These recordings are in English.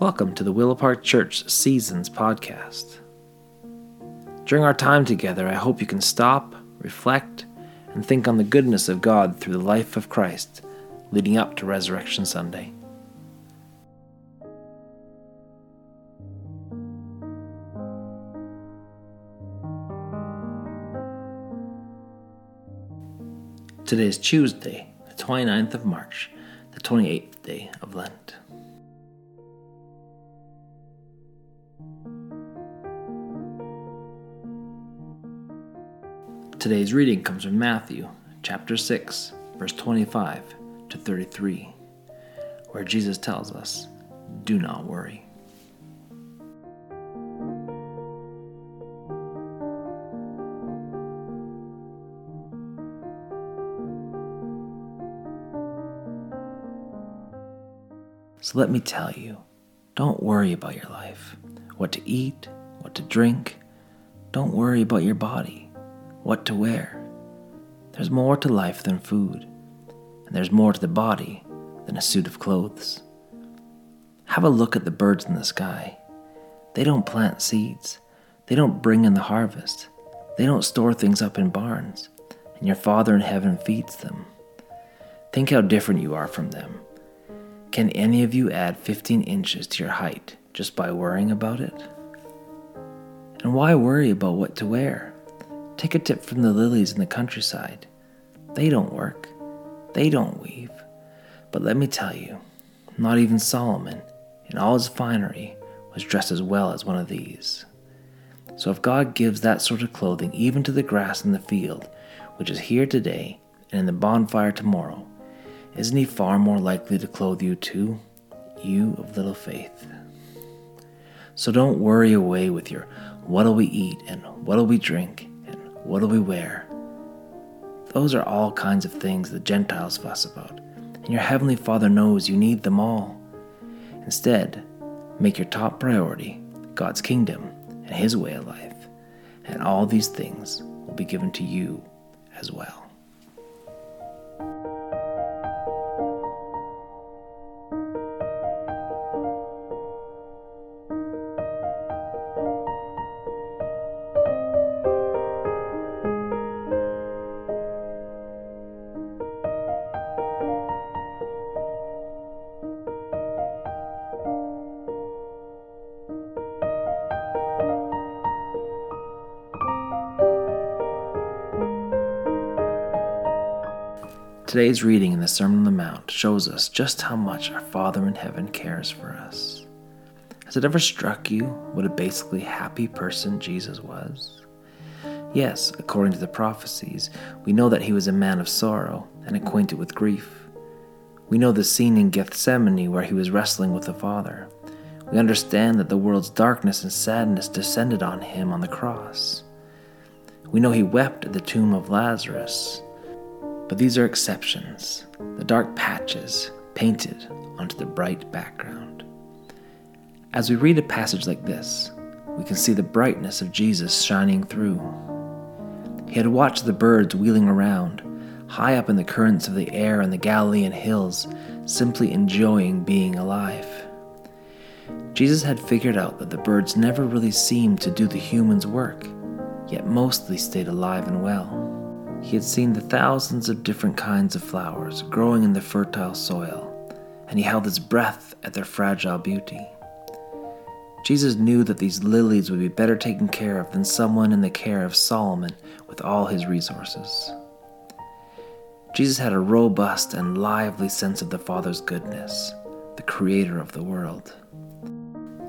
Welcome to the Willow Park Church Seasons podcast. During our time together, I hope you can stop, reflect, and think on the goodness of God through the life of Christ leading up to Resurrection Sunday. Today is Tuesday, the 29th of March, the 28th day of Lent. Today's reading comes from Matthew chapter 6, verse 25 to 33, where Jesus tells us, Do not worry. So let me tell you, don't worry about your life, what to eat, what to drink. Don't worry about your body, what to wear. There's more to life than food, and there's more to the body than a suit of clothes. Have a look at the birds in the sky. They don't plant seeds, they don't bring in the harvest, they don't store things up in barns, and your Father in heaven feeds them. Think how different you are from them. Can any of you add 15 inches to your height just by worrying about it? And why worry about what to wear? Take a tip from the lilies in the countryside. They don't work, they don't weave. But let me tell you, not even Solomon, in all his finery, was dressed as well as one of these. So if God gives that sort of clothing even to the grass in the field, which is here today and in the bonfire tomorrow, isn't he far more likely to clothe you too, you of little faith? So don't worry away with your what'll we eat and what'll we drink and what'll we wear. Those are all kinds of things the Gentiles fuss about, and your Heavenly Father knows you need them all. Instead, make your top priority God's kingdom and His way of life, and all these things will be given to you as well. Today's reading in the Sermon on the Mount shows us just how much our Father in heaven cares for us. Has it ever struck you what a basically happy person Jesus was? Yes, according to the prophecies, we know that he was a man of sorrow and acquainted with grief. We know the scene in Gethsemane where he was wrestling with the Father. We understand that the world's darkness and sadness descended on him on the cross. We know he wept at the tomb of Lazarus but these are exceptions, the dark patches painted onto the bright background. As we read a passage like this, we can see the brightness of Jesus shining through. He had watched the birds wheeling around, high up in the currents of the air in the Galilean hills, simply enjoying being alive. Jesus had figured out that the birds never really seemed to do the human's work, yet mostly stayed alive and well. He had seen the thousands of different kinds of flowers growing in the fertile soil, and he held his breath at their fragile beauty. Jesus knew that these lilies would be better taken care of than someone in the care of Solomon with all his resources. Jesus had a robust and lively sense of the Father's goodness, the Creator of the world.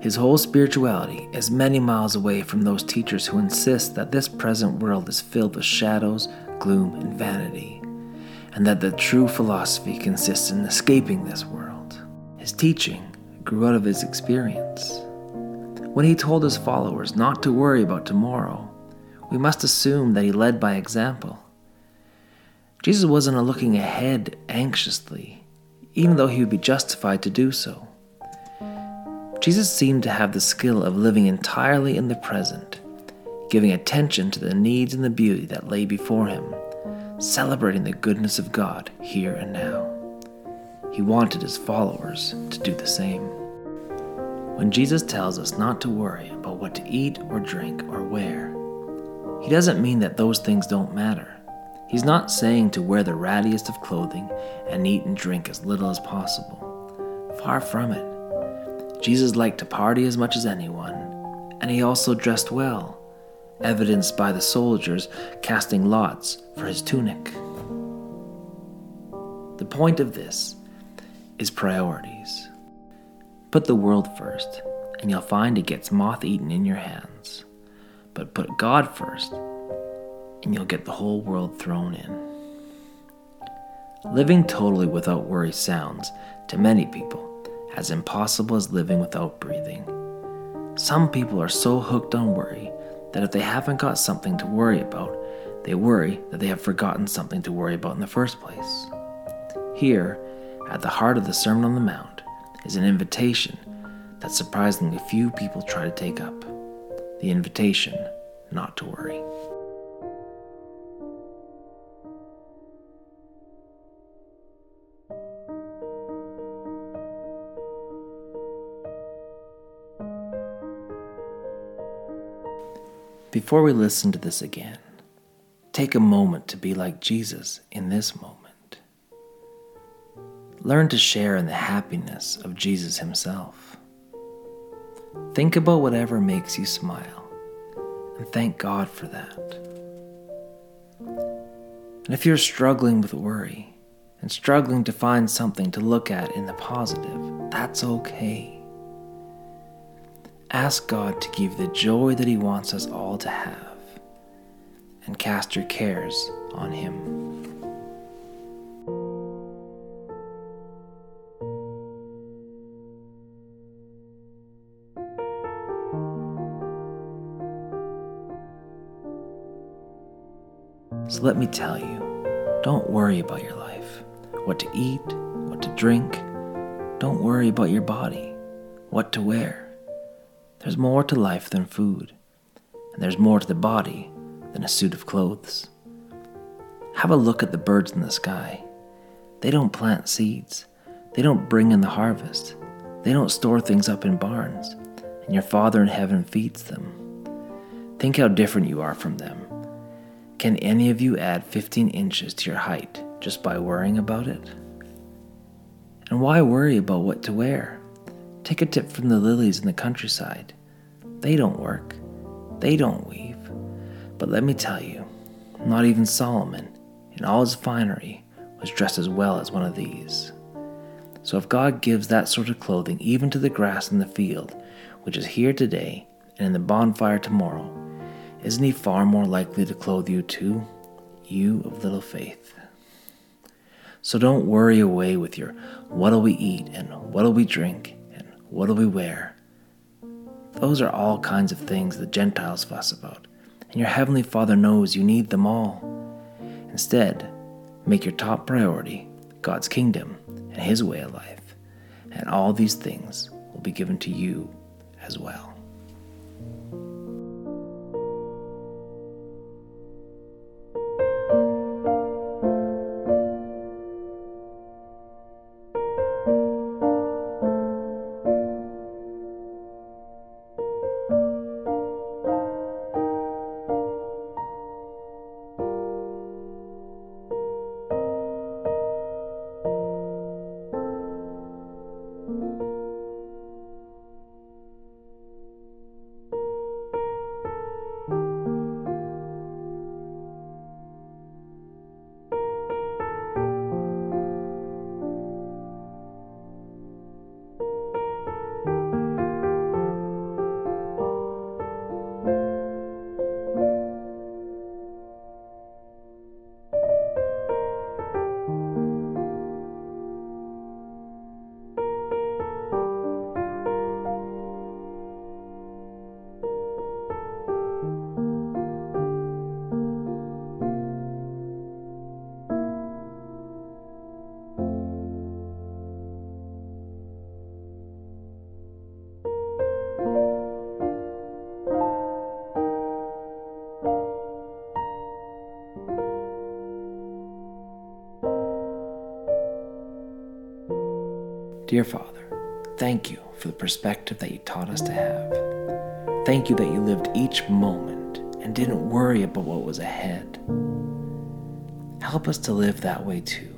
His whole spirituality is many miles away from those teachers who insist that this present world is filled with shadows, gloom, and vanity, and that the true philosophy consists in escaping this world. His teaching grew out of his experience. When he told his followers not to worry about tomorrow, we must assume that he led by example. Jesus wasn't looking ahead anxiously, even though he would be justified to do so. Jesus seemed to have the skill of living entirely in the present giving attention to the needs and the beauty that lay before him, celebrating the goodness of God here and now. He wanted his followers to do the same. When Jesus tells us not to worry about what to eat or drink or wear, he doesn't mean that those things don't matter. He's not saying to wear the rattiest of clothing and eat and drink as little as possible. Far from it. Jesus liked to party as much as anyone, and he also dressed well, evidenced by the soldiers casting lots for his tunic. The point of this is priorities. Put the world first, and you'll find it gets moth eaten in your hands. But put God first, and you'll get the whole world thrown in. Living totally without worry sounds, to many people, as impossible as living without breathing. Some people are so hooked on worry that if they haven't got something to worry about, they worry that they have forgotten something to worry about in the first place. Here, at the heart of the Sermon on the Mount, is an invitation that surprisingly few people try to take up the invitation not to worry. Before we listen to this again, take a moment to be like Jesus in this moment. Learn to share in the happiness of Jesus Himself. Think about whatever makes you smile and thank God for that. And if you're struggling with worry and struggling to find something to look at in the positive, that's okay. Ask God to give the joy that He wants us all to have and cast your cares on Him. So let me tell you don't worry about your life, what to eat, what to drink. Don't worry about your body, what to wear. There's more to life than food, and there's more to the body than a suit of clothes. Have a look at the birds in the sky. They don't plant seeds, they don't bring in the harvest, they don't store things up in barns, and your Father in heaven feeds them. Think how different you are from them can any of you add 15 inches to your height just by worrying about it? And why worry about what to wear? Take a tip from the lilies in the countryside. They don't work, they don't weave. But let me tell you, not even Solomon, in all his finery, was dressed as well as one of these. So if God gives that sort of clothing even to the grass in the field, which is here today and in the bonfire tomorrow, isn't he far more likely to clothe you too, you of little faith? So don't worry away with your what'll we eat and what'll we drink and what'll we wear. Those are all kinds of things the Gentiles fuss about, and your Heavenly Father knows you need them all. Instead, make your top priority God's kingdom and His way of life, and all these things will be given to you as well. Dear Father, Thank you for the perspective that you taught us to have. Thank you that you lived each moment and didn't worry about what was ahead. Help us to live that way too.